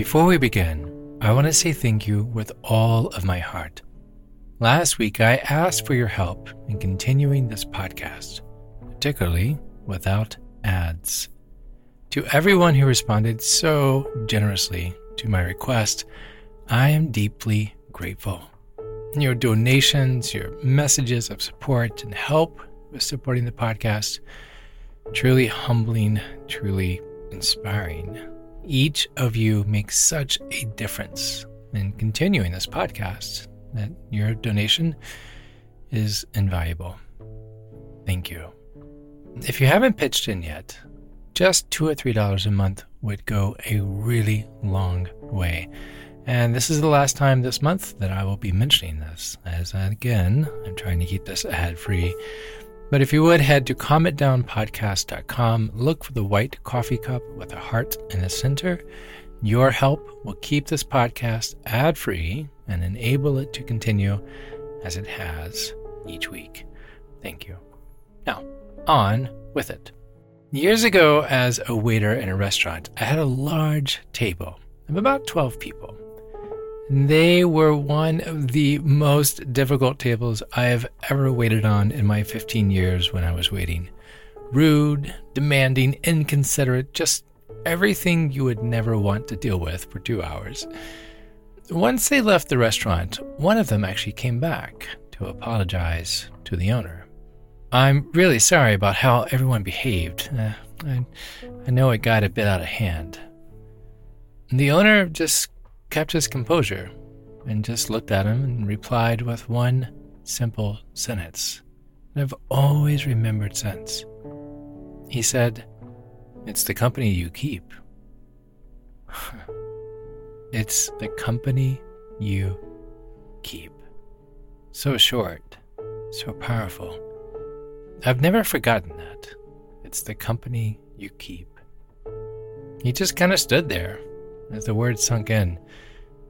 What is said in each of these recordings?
Before we begin, I want to say thank you with all of my heart. Last week, I asked for your help in continuing this podcast, particularly without ads. To everyone who responded so generously to my request, I am deeply grateful. Your donations, your messages of support and help with supporting the podcast, truly humbling, truly inspiring. Each of you makes such a difference in continuing this podcast that your donation is invaluable. Thank you. If you haven't pitched in yet, just two or three dollars a month would go a really long way. And this is the last time this month that I will be mentioning this, as again, I'm trying to keep this ad free. But if you would head to calmitdownpodcast.com, look for the white coffee cup with a heart in the center. Your help will keep this podcast ad free and enable it to continue as it has each week. Thank you. Now, on with it. Years ago, as a waiter in a restaurant, I had a large table of about 12 people. They were one of the most difficult tables I have ever waited on in my 15 years when I was waiting. Rude, demanding, inconsiderate, just everything you would never want to deal with for two hours. Once they left the restaurant, one of them actually came back to apologize to the owner. I'm really sorry about how everyone behaved. Uh, I, I know it got a bit out of hand. The owner just kept his composure and just looked at him and replied with one simple sentence that I've always remembered since. He said, It's the company you keep. it's the company you keep. So short, so powerful. I've never forgotten that. It's the company you keep. He just kind of stood there as the words sunk in.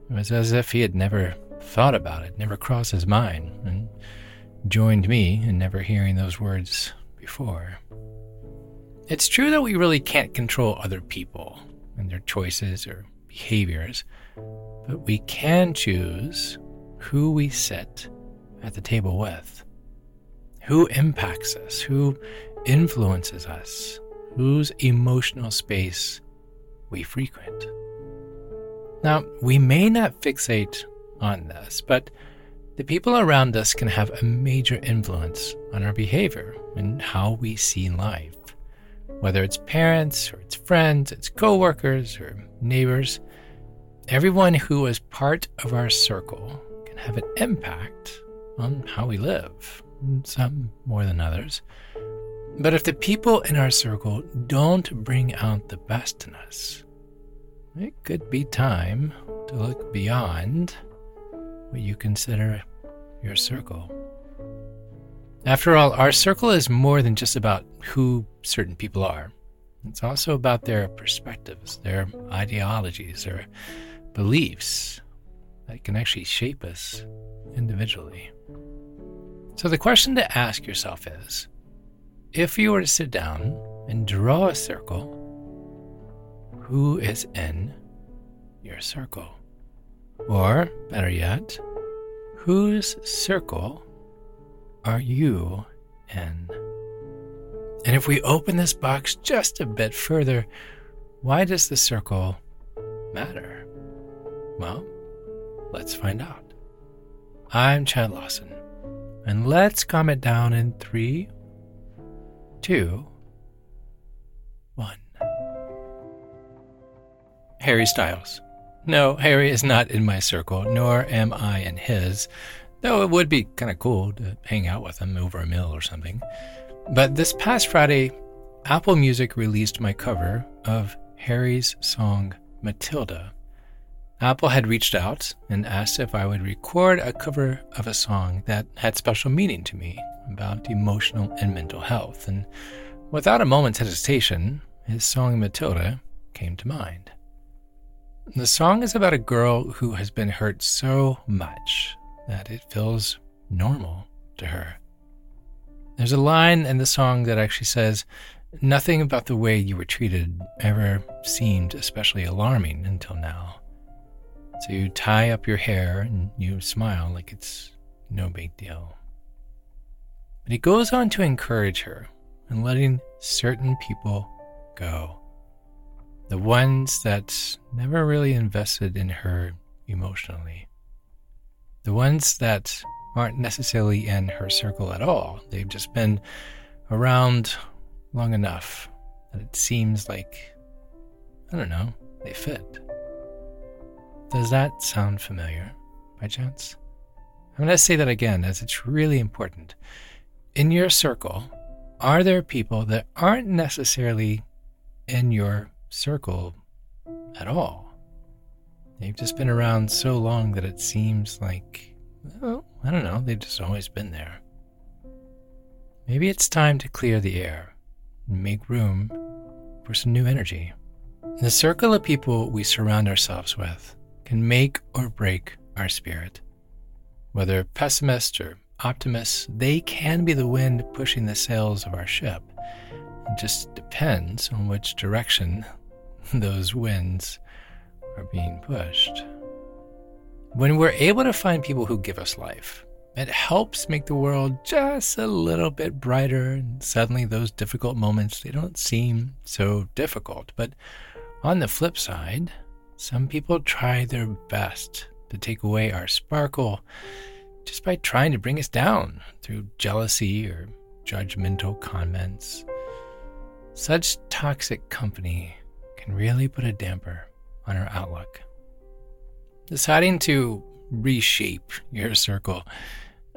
It was as if he had never thought about it, never crossed his mind, and joined me in never hearing those words before. It's true that we really can't control other people and their choices or behaviors, but we can choose who we sit at the table with, who impacts us, who influences us, whose emotional space we frequent. Now, we may not fixate on this, but the people around us can have a major influence on our behavior and how we see life. Whether it's parents or it's friends, it's coworkers or neighbors, everyone who is part of our circle can have an impact on how we live, some more than others. But if the people in our circle don't bring out the best in us, it could be time to look beyond what you consider your circle. After all, our circle is more than just about who certain people are. It's also about their perspectives, their ideologies, their beliefs that can actually shape us individually. So, the question to ask yourself is if you were to sit down and draw a circle who is in your circle? Or, better yet, whose circle are you in? And if we open this box just a bit further, why does the circle matter? Well, let's find out. I'm Chad Lawson, and let's calm it down in three, two, one. Harry Styles. No, Harry is not in my circle, nor am I in his, though it would be kind of cool to hang out with him over a meal or something. But this past Friday, Apple Music released my cover of Harry's song Matilda. Apple had reached out and asked if I would record a cover of a song that had special meaning to me about emotional and mental health. And without a moment's hesitation, his song Matilda came to mind. The song is about a girl who has been hurt so much that it feels normal to her. There's a line in the song that actually says, Nothing about the way you were treated ever seemed especially alarming until now. So you tie up your hair and you smile like it's no big deal. But he goes on to encourage her in letting certain people go. The ones that never really invested in her emotionally. The ones that aren't necessarily in her circle at all. They've just been around long enough that it seems like, I don't know, they fit. Does that sound familiar by chance? I'm going to say that again as it's really important. In your circle, are there people that aren't necessarily in your circle at all? They've just been around so long that it seems like, well, I don't know, they've just always been there. Maybe it's time to clear the air and make room for some new energy. The circle of people we surround ourselves with can make or break our spirit. Whether pessimists or optimists, they can be the wind pushing the sails of our ship. It just depends on which direction those winds are being pushed. When we're able to find people who give us life, it helps make the world just a little bit brighter and suddenly those difficult moments they don't seem so difficult. But on the flip side, some people try their best to take away our sparkle just by trying to bring us down through jealousy or judgmental comments. Such toxic company can really put a damper on our outlook. Deciding to reshape your circle,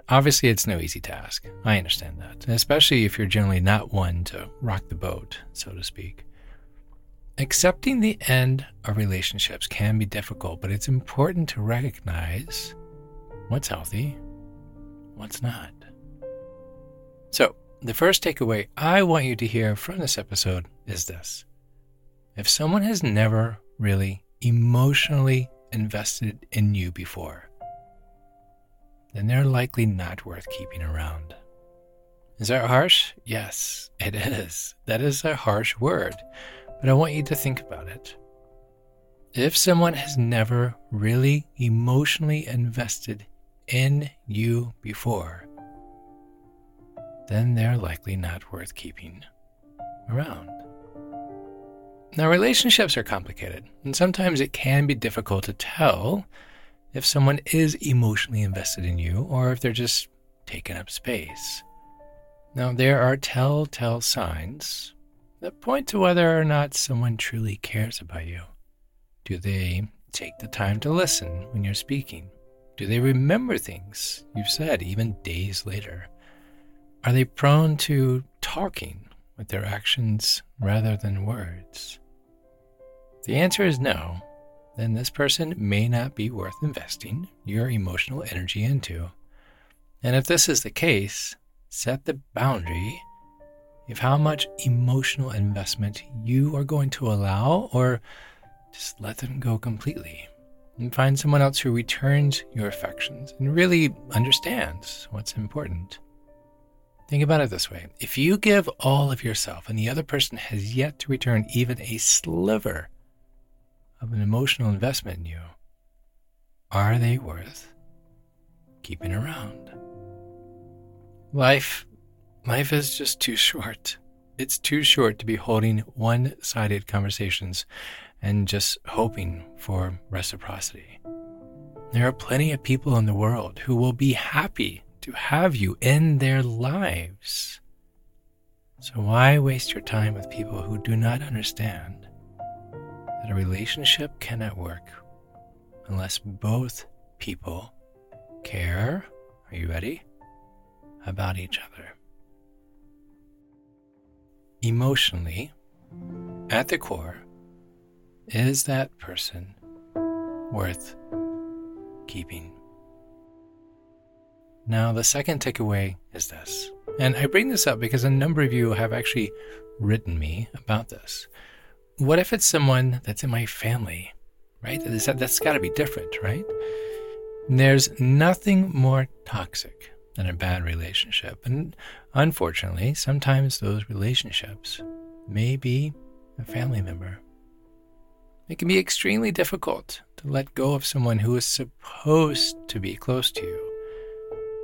obviously, it's no easy task. I understand that, especially if you're generally not one to rock the boat, so to speak. Accepting the end of relationships can be difficult, but it's important to recognize what's healthy, what's not. So, the first takeaway I want you to hear from this episode is this if someone has never really emotionally invested in you before, then they're likely not worth keeping around. Is that harsh? Yes, it is. That is a harsh word, but I want you to think about it. If someone has never really emotionally invested in you before, then they're likely not worth keeping around. Now, relationships are complicated, and sometimes it can be difficult to tell if someone is emotionally invested in you or if they're just taking up space. Now, there are telltale signs that point to whether or not someone truly cares about you. Do they take the time to listen when you're speaking? Do they remember things you've said even days later? Are they prone to talking with their actions rather than words? The answer is no, then this person may not be worth investing your emotional energy into. And if this is the case, set the boundary of how much emotional investment you are going to allow, or just let them go completely and find someone else who returns your affections and really understands what's important. Think about it this way if you give all of yourself and the other person has yet to return even a sliver of an emotional investment in you, are they worth keeping around? Life, life is just too short. It's too short to be holding one sided conversations and just hoping for reciprocity. There are plenty of people in the world who will be happy to have you in their lives. So, why waste your time with people who do not understand that a relationship cannot work unless both people care? Are you ready? About each other. Emotionally, at the core, is that person worth keeping? Now, the second takeaway is this. And I bring this up because a number of you have actually written me about this. What if it's someone that's in my family, right? That's got to be different, right? There's nothing more toxic than a bad relationship. And unfortunately, sometimes those relationships may be a family member. It can be extremely difficult to let go of someone who is supposed to be close to you.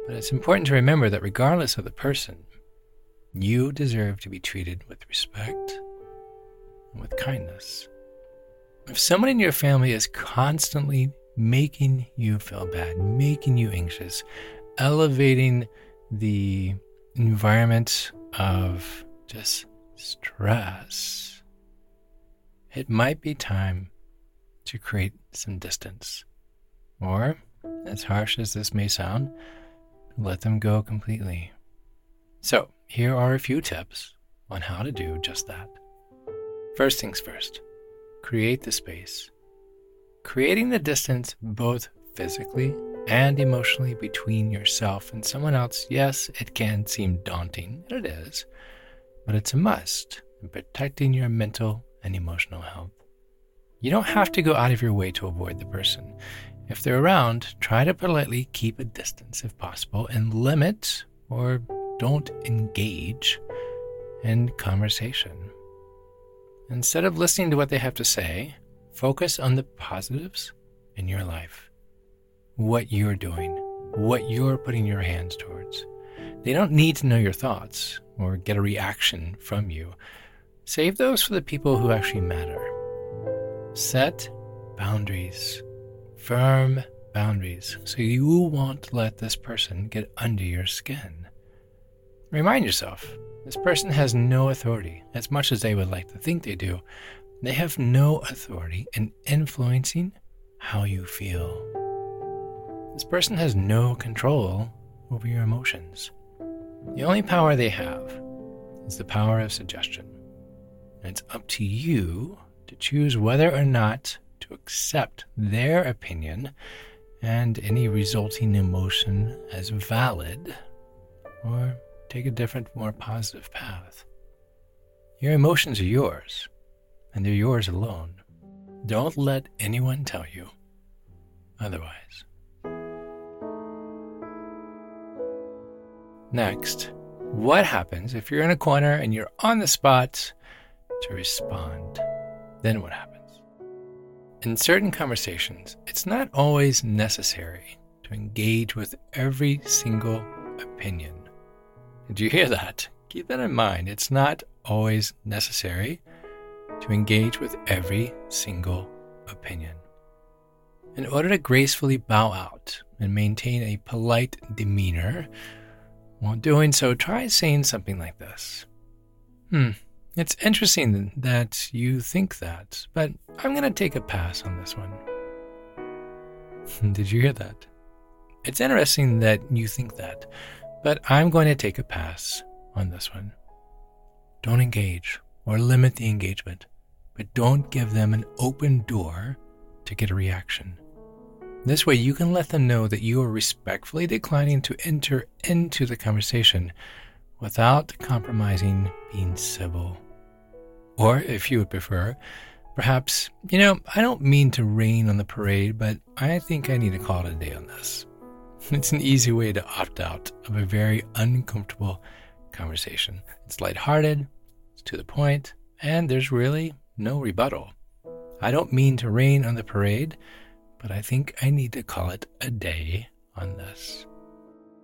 But it's important to remember that regardless of the person, you deserve to be treated with respect and with kindness. If someone in your family is constantly making you feel bad, making you anxious, elevating the environment of just stress, it might be time to create some distance. Or, as harsh as this may sound, let them go completely. So, here are a few tips on how to do just that. First things first, create the space. Creating the distance both physically and emotionally between yourself and someone else, yes, it can seem daunting, and it is, but it's a must in protecting your mental and emotional health. You don't have to go out of your way to avoid the person. If they're around, try to politely keep a distance if possible and limit or don't engage in conversation. Instead of listening to what they have to say, focus on the positives in your life. What you're doing, what you're putting your hands towards. They don't need to know your thoughts or get a reaction from you. Save those for the people who actually matter. Set boundaries, firm boundaries, so you won't let this person get under your skin. Remind yourself this person has no authority, as much as they would like to think they do. They have no authority in influencing how you feel. This person has no control over your emotions. The only power they have is the power of suggestion. And it's up to you to choose whether or not to accept their opinion and any resulting emotion as valid, or take a different, more positive path. Your emotions are yours, and they're yours alone. Don't let anyone tell you otherwise. Next, what happens if you're in a corner and you're on the spot to respond? then what happens? In certain conversations, it's not always necessary to engage with every single opinion. Did you hear that? Keep that in mind. It's not always necessary to engage with every single opinion. In order to gracefully bow out and maintain a polite demeanor, while doing so, try saying something like this Hmm, it's interesting that you think that, but I'm going to take a pass on this one. Did you hear that? It's interesting that you think that, but I'm going to take a pass on this one. Don't engage or limit the engagement, but don't give them an open door to get a reaction. This way, you can let them know that you are respectfully declining to enter into the conversation without compromising being civil. Or, if you would prefer, perhaps, you know, I don't mean to rain on the parade, but I think I need to call it a day on this. It's an easy way to opt out of a very uncomfortable conversation. It's lighthearted, it's to the point, and there's really no rebuttal. I don't mean to rain on the parade, but I think I need to call it a day on this.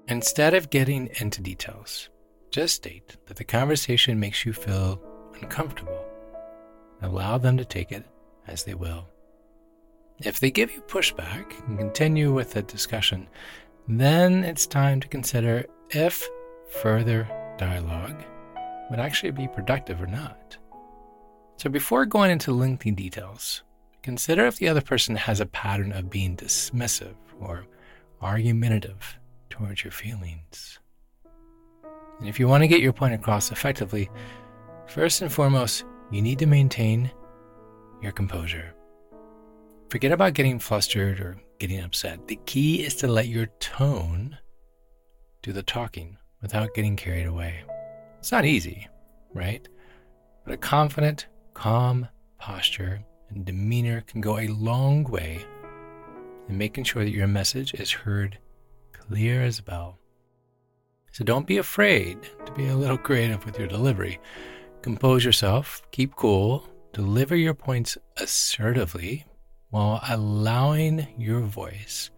Instead of getting into details, just state that the conversation makes you feel uncomfortable. Allow them to take it as they will. If they give you pushback and continue with the discussion, then it's time to consider if further dialogue would actually be productive or not. So before going into lengthy details, consider if the other person has a pattern of being dismissive or argumentative towards your feelings. And if you want to get your point across effectively, first and foremost, you need to maintain your composure. Forget about getting flustered or getting upset. The key is to let your tone do the talking without getting carried away. It's not easy, right? But a confident, calm posture and demeanor can go a long way in making sure that your message is heard clear as a bell. So don't be afraid to be a little creative with your delivery. Compose yourself, keep cool, deliver your points assertively while allowing your voice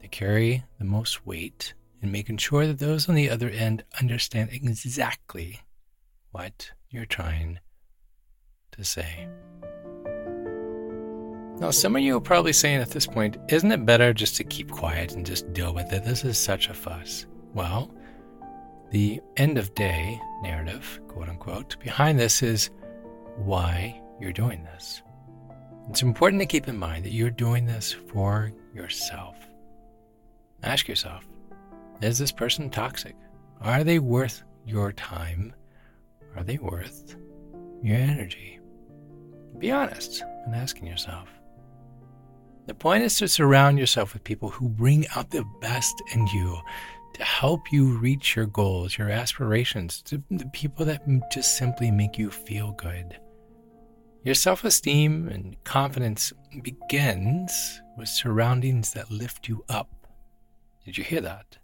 to carry the most weight and making sure that those on the other end understand exactly what you're trying to say. Now, some of you are probably saying at this point, isn't it better just to keep quiet and just deal with it? This is such a fuss. Well, the end of day narrative, quote unquote, behind this is why you're doing this. It's important to keep in mind that you're doing this for yourself. Ask yourself is this person toxic? Are they worth your time? Are they worth your energy? Be honest in asking yourself. The point is to surround yourself with people who bring out the best in you, to help you reach your goals, your aspirations, to the people that just simply make you feel good. Your self esteem and confidence begins with surroundings that lift you up. Did you hear that?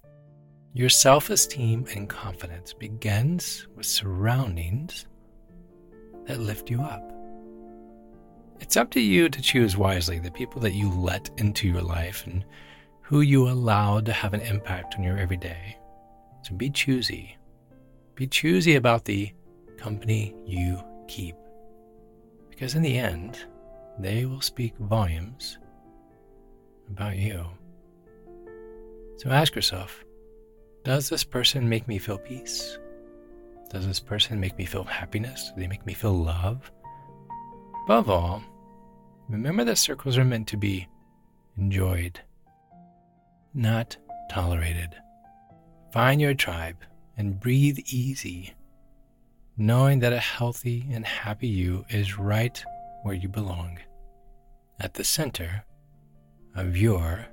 Your self esteem and confidence begins with surroundings that lift you up. It's up to you to choose wisely the people that you let into your life and who you allow to have an impact on your everyday. So be choosy. Be choosy about the company you keep. Because in the end, they will speak volumes about you. So ask yourself Does this person make me feel peace? Does this person make me feel happiness? Do they make me feel love? Above all, remember that circles are meant to be enjoyed, not tolerated. Find your tribe and breathe easy, knowing that a healthy and happy you is right where you belong, at the center of your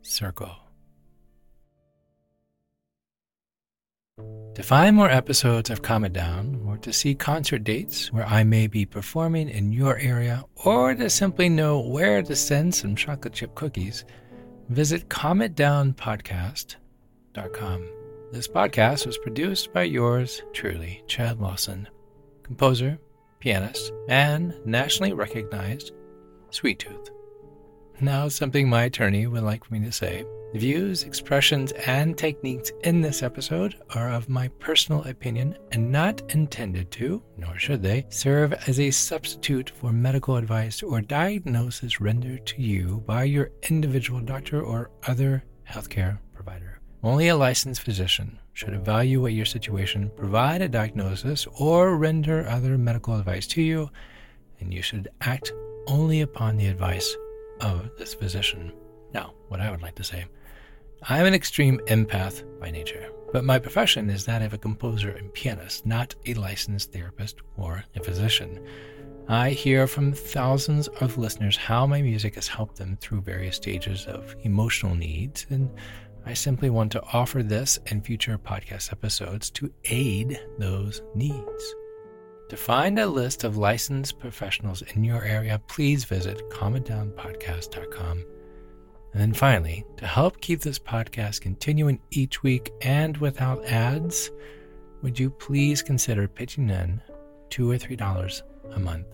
circle. To find more episodes of Calm It Down, or to see concert dates where I may be performing in your area, or to simply know where to send some chocolate chip cookies, visit calmitdownpodcast.com. This podcast was produced by yours truly, Chad Lawson, composer, pianist, and nationally recognized Sweet Tooth. Now, something my attorney would like me to say. The views, expressions, and techniques in this episode are of my personal opinion and not intended to, nor should they, serve as a substitute for medical advice or diagnosis rendered to you by your individual doctor or other healthcare provider. Only a licensed physician should evaluate your situation, provide a diagnosis, or render other medical advice to you, and you should act only upon the advice of this physician. Now, what I would like to say I'm an extreme empath by nature, but my profession is that of a composer and pianist, not a licensed therapist or a physician. I hear from thousands of listeners how my music has helped them through various stages of emotional needs, and I simply want to offer this and future podcast episodes to aid those needs. To find a list of licensed professionals in your area, please visit calmitdownpodcast.com. And then finally, to help keep this podcast continuing each week and without ads, would you please consider pitching in two or three dollars a month?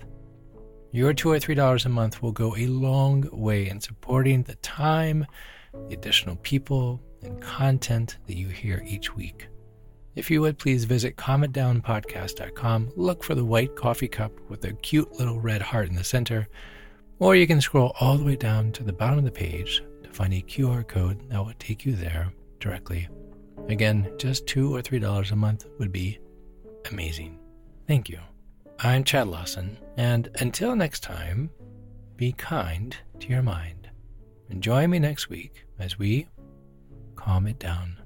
Your two or three dollars a month will go a long way in supporting the time, the additional people, and content that you hear each week. If you would please visit calmitdownpodcast.com, look for the white coffee cup with a cute little red heart in the center, or you can scroll all the way down to the bottom of the page to find a QR code that will take you there directly. Again, just two or three dollars a month would be amazing. Thank you. I'm Chad Lawson, and until next time, be kind to your mind. And join me next week as we calm it down.